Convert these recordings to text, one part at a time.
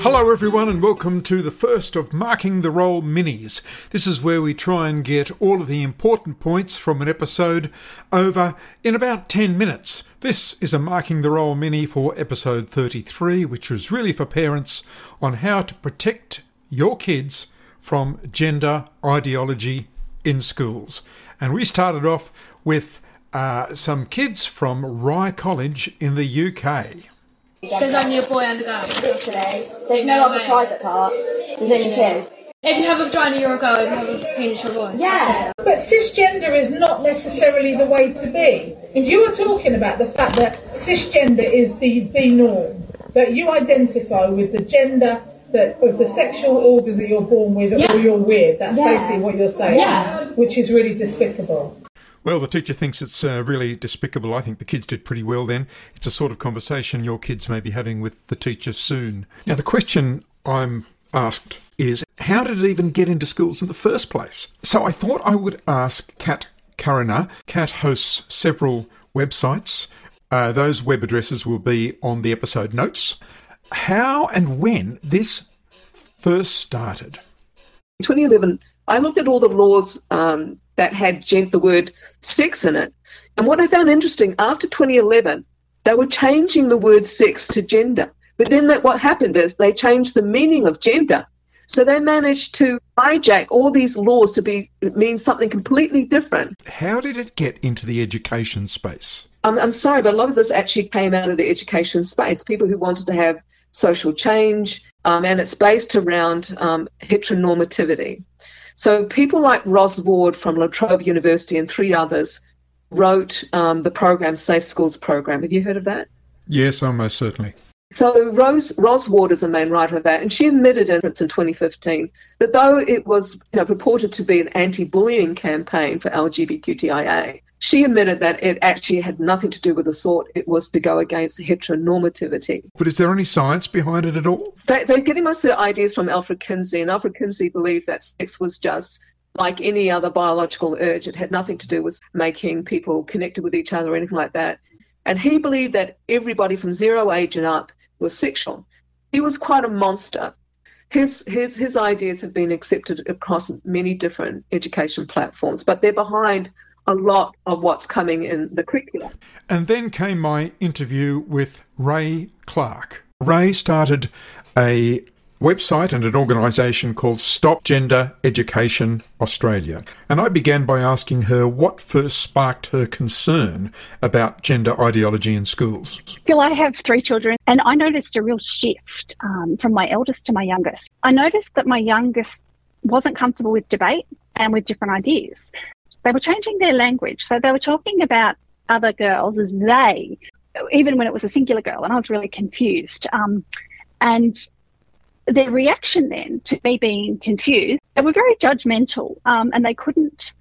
Hello, everyone, and welcome to the first of Marking the Role minis. This is where we try and get all of the important points from an episode over in about 10 minutes. This is a Marking the Role mini for episode 33, which was really for parents on how to protect your kids from gender ideology in schools. And we started off with uh, some kids from Rye College in the UK. There's only a boy and a girl. Literally. There's no other private part. There's only two. If you have a vagina, you're a girl. If you have a penis, you're a boy. Yeah. But cisgender is not necessarily the way to be. You are talking about the fact that cisgender is the, the norm, that you identify with the gender that of the sexual order that you're born with Yeah. or you're with. That's Yeah. basically what you're saying, Yeah. which is really despicable. Well, the teacher thinks it's uh, really despicable. I think the kids did pretty well then. It's a sort of conversation your kids may be having with the teacher soon. Now, the question I'm asked is how did it even get into schools in the first place? So I thought I would ask Kat Karena. Kat hosts several websites. Uh, those web addresses will be on the episode notes. How and when this first started? 2011, I looked at all the laws um, that had gen- the word sex in it. And what I found interesting, after 2011, they were changing the word sex to gender. But then that, what happened is they changed the meaning of gender. So they managed to hijack all these laws to be mean something completely different. How did it get into the education space? I'm, I'm sorry, but a lot of this actually came out of the education space. People who wanted to have social change, um, and it's based around um, heteronormativity. So people like Roz Ward from La Trobe University and three others wrote um, the program Safe Schools program. Have you heard of that? Yes, almost certainly. So Rose Roz Ward is the main writer of that, and she admitted in, in 2015 that though it was you know, purported to be an anti-bullying campaign for LGBTQIA, she admitted that it actually had nothing to do with assault. It was to go against heteronormativity. But is there any science behind it at all? They, they're getting most of their ideas from Alfred Kinsey, and Alfred Kinsey believed that sex was just like any other biological urge. It had nothing to do with making people connected with each other or anything like that. And he believed that everybody from zero age and up was sexual. He was quite a monster. His, his, his ideas have been accepted across many different education platforms, but they're behind a lot of what's coming in the curriculum. And then came my interview with Rae Clark. Rae started a website and an organisation called Stop Gender Education Australia. And I began by asking her what first sparked her concern about gender ideology in schools. Phil, I have three children, and I noticed a real shift um, from my eldest to my youngest. I noticed that my youngest wasn't comfortable with debate and with different ideas. They were changing their language. So they were talking about other girls as they, even when it was a singular girl, and I was really confused. Um, and their reaction then to me being confused, they were very judgmental um, and they couldn't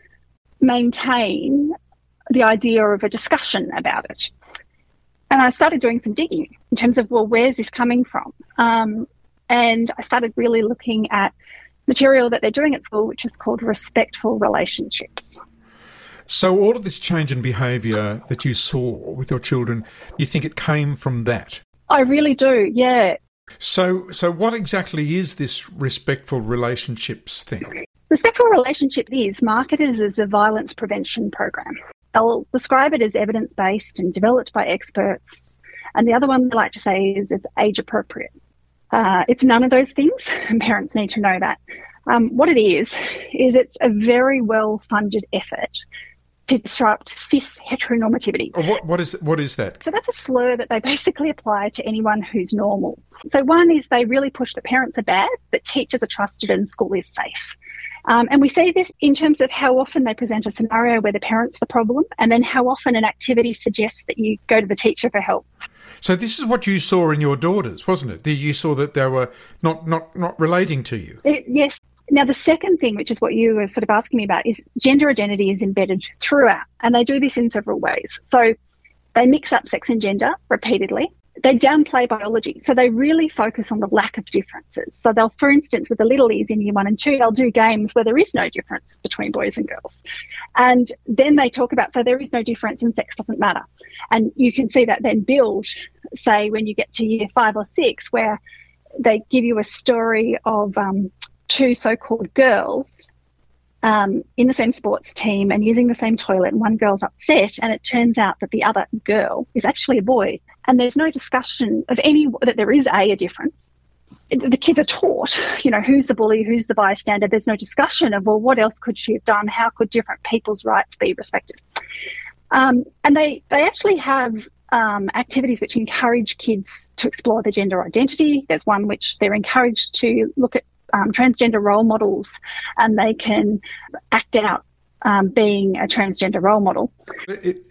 maintain the idea of a discussion about it. And I started doing some digging in terms of, well, where's this coming from? Um, and I started really looking at material that they're doing at school, which is called respectful relationships. So, all of this change in behaviour that you saw with your children, you think it came from that? I really do, yeah. So, so what exactly is this respectful relationships thing? Respectful relationship is marketed as a violence prevention program. They'll describe it as evidence based and developed by experts. And the other one they like to say is it's age appropriate. Uh, it's none of those things, and parents need to know that. Um, what it is, is it's a very well funded effort to disrupt cis heteronormativity. Or What, what, is, what is that? So that's a slur that they basically apply to anyone who's normal. So one is they really push that parents are bad, but teachers are trusted and school is safe. Um, and we see this in terms of how often they present a scenario where the parent's the problem, and then how often an activity suggests that you go to the teacher for help. So this is what you saw in your daughters, wasn't it? You saw that they were not, not, not relating to you. It- yes. Now, the second thing, which is what you were sort of asking me about, is gender identity is embedded throughout, and they do this in several ways. So they mix up sex and gender repeatedly. They downplay biology, so they really focus on the lack of differences. So they'll, for instance, with the little E's in year one and two, they'll do games where there is no difference between boys and girls. And then they talk about, so there is no difference and sex doesn't matter. And you can see that then build, say, when you get to year five or six, where they give you a story of um, two so-called girls um, in the same sports team and using the same toilet, and one girl's upset, and it turns out that the other girl is actually a boy, and there's no discussion of any that there is a a difference. The kids are taught, you know, who's the bully, who's the bystander. There's no discussion of, well, what else could she have done? How could different people's rights be respected? Um, and they, they actually have um, activities which encourage kids to explore their gender identity. There's one which they're encouraged to look at um, transgender role models and they can act out um, being a transgender role model.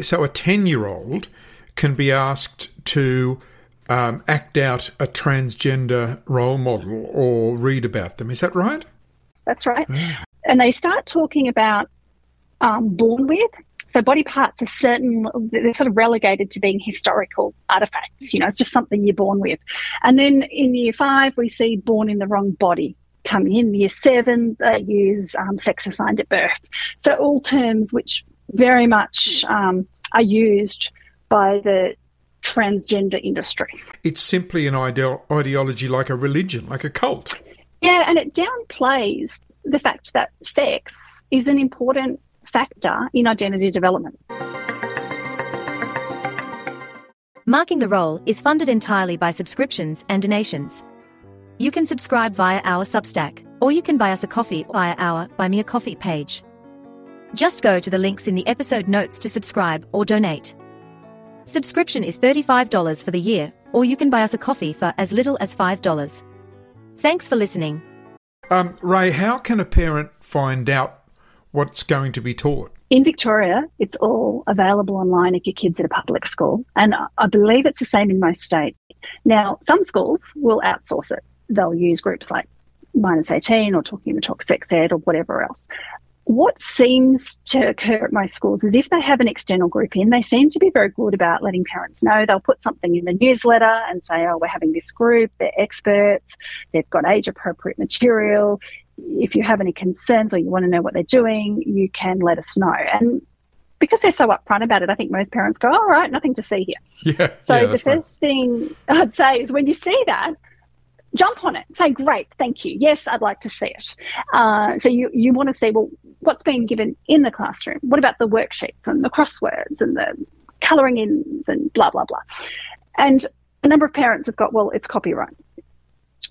So a 10 year old can be asked to um, act out a transgender role model or read about them. Is that right? That's right. Yeah. And they start talking about um, born with. So body parts are certain, they're sort of relegated to being historical artifacts. You know, it's just something you're born with. And then in year five, we see born in the wrong body come in. Year seven, they use um, sex assigned at birth. So all terms which very much um, are used by the transgender industry. It's simply an ide- ideology like a religion, like a cult. Yeah, and it downplays the fact that sex is an important factor in identity development. Marking the Role is funded entirely by subscriptions and donations. You can subscribe via our Substack, or you can buy us a coffee via our Buy Me a Coffee page. Just go to the links in the episode notes to subscribe or donate. Subscription is $35 for the year, or you can buy us a coffee for as little as $5. Thanks for listening. Um, Rae, how can a parent find out what's going to be taught? In Victoria, it's all available online if your kid's at a public school, and I believe it's the same in most states. Now, some schools will outsource it they'll use groups like minus 18 or talking the talk sex ed or whatever else. What seems to occur at most schools is if they have an external group in, they seem to be very good about letting parents know. They'll put something in the newsletter and say, oh, we're having this group, they're experts, they've got age appropriate material. If you have any concerns or you want to know what they're doing, you can let us know. And because they're so upfront about it, I think most parents go, all right, nothing to see here. Yeah. So yeah, the first right. thing I'd say is when you see that, jump on it. Say, great, thank you. Yes, I'd like to see it. Uh, so you, you want to see, well, what's being given in the classroom? What about the worksheets and the crosswords and the colouring ins and blah, blah, blah. And a number of parents have got, well, it's copyright.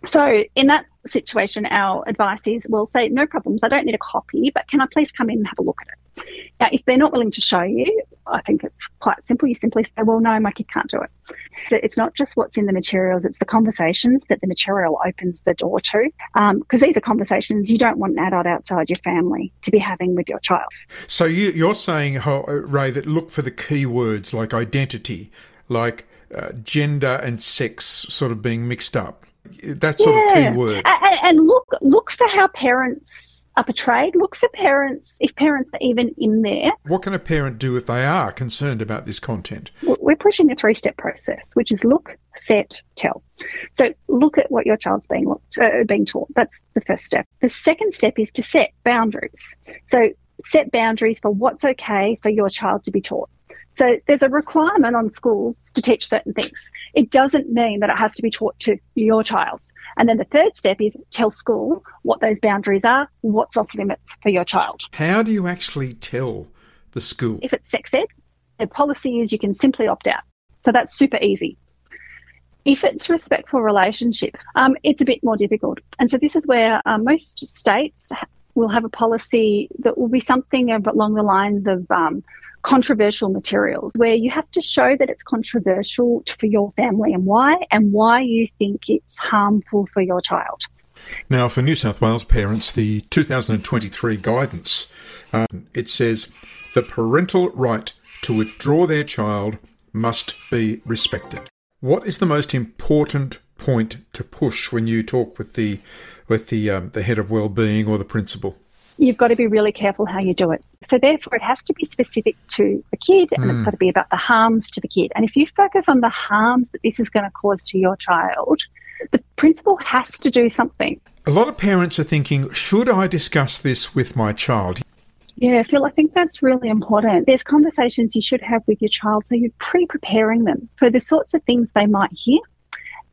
So in that situation, our advice is we'll say, no problems, I don't need a copy, but can I please come in and have a look at it? Now, if they're not willing to show you, I think it's quite simple. You simply say, well, no, my kid can't do it. So it's not just what's in the materials, it's the conversations that the material opens the door to. Because um, these are conversations you don't want an adult outside your family to be having with your child. So you, are saying, Rae, that look for the key words like identity, like uh, gender and sex sort of being mixed up. That sort yeah. of key word. And, and look, look for how parents are portrayed. Look for parents, if parents are even in there. What can a parent do if they are concerned about this content? We're pushing a three step process, which is look, set, tell. So look at what your child's being, looked, uh, being taught. That's the first step. The second step is to set boundaries. So set boundaries for what's okay for your child to be taught. So there's a requirement on schools to teach certain things. It doesn't mean that it has to be taught to your child. And then the third step is tell school what those boundaries are, what's off limits for your child. How do you actually tell the school? If it's sex ed, the policy is you can simply opt out. So that's super easy. If it's respectful relationships, um, it's a bit more difficult. And so this is where um, most states will have a policy that will be something along the lines of um, controversial materials where you have to show that it's controversial for your family and why, and why you think it's harmful for your child. Now, for New South Wales parents, the 2023 guidance uh, it says the parental right to withdraw their child must be respected. What is the most important point to push when you talk with the with the um, the head of well-being or the principal? You've got to be really careful how you do it. So therefore, it has to be specific to the kid, and mm. it's hmm. got to be about the harms to the kid. And if you focus on the harms that this is going to cause to your child, the principal has to do something. A lot of parents are thinking, should I discuss this with my child? Yeah, Phil, I think that's really important. There's conversations you should have with your child so you're pre preparing them for the sorts of things they might hear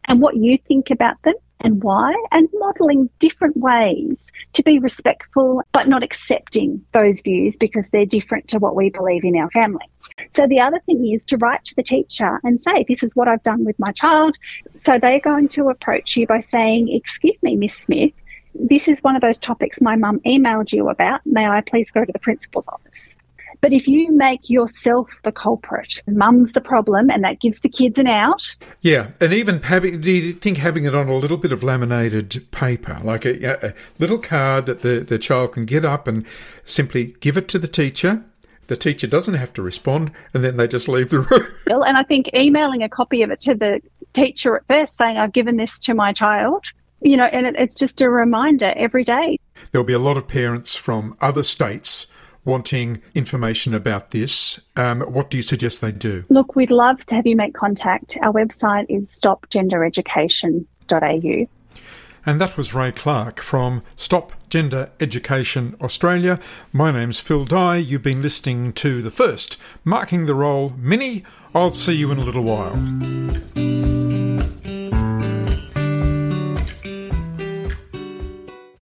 and what you think about them and why, and modelling different ways to be respectful but not accepting those views because they're different to what we believe in our family. So the other thing is to write to the teacher and say, this is what I've done with my child. So they're going to approach you by saying, excuse me, Miss Smith, this is one of those topics my mum emailed you about. May I please go to the principal's office? But if you make yourself the culprit, mum's the problem, and that gives the kids an out. Yeah, and even having, do you think having it on a little bit of laminated paper, like a, a little card that the, the child can get up and simply give it to the teacher? The teacher doesn't have to respond, and then they just leave the room. And I think emailing a copy of it to the teacher at first saying, I've given this to my child, you know, and it, it's just a reminder every day. There'll be a lot of parents from other states wanting information about this, um, what do you suggest they do? Look, we'd love to have you make contact. Our website is stopgendereducation.au. And that was Rae Clark from Stop Gender Education Australia. My name's Phil Dye. You've been listening to the first Marking the Role mini. I'll see you in a little while.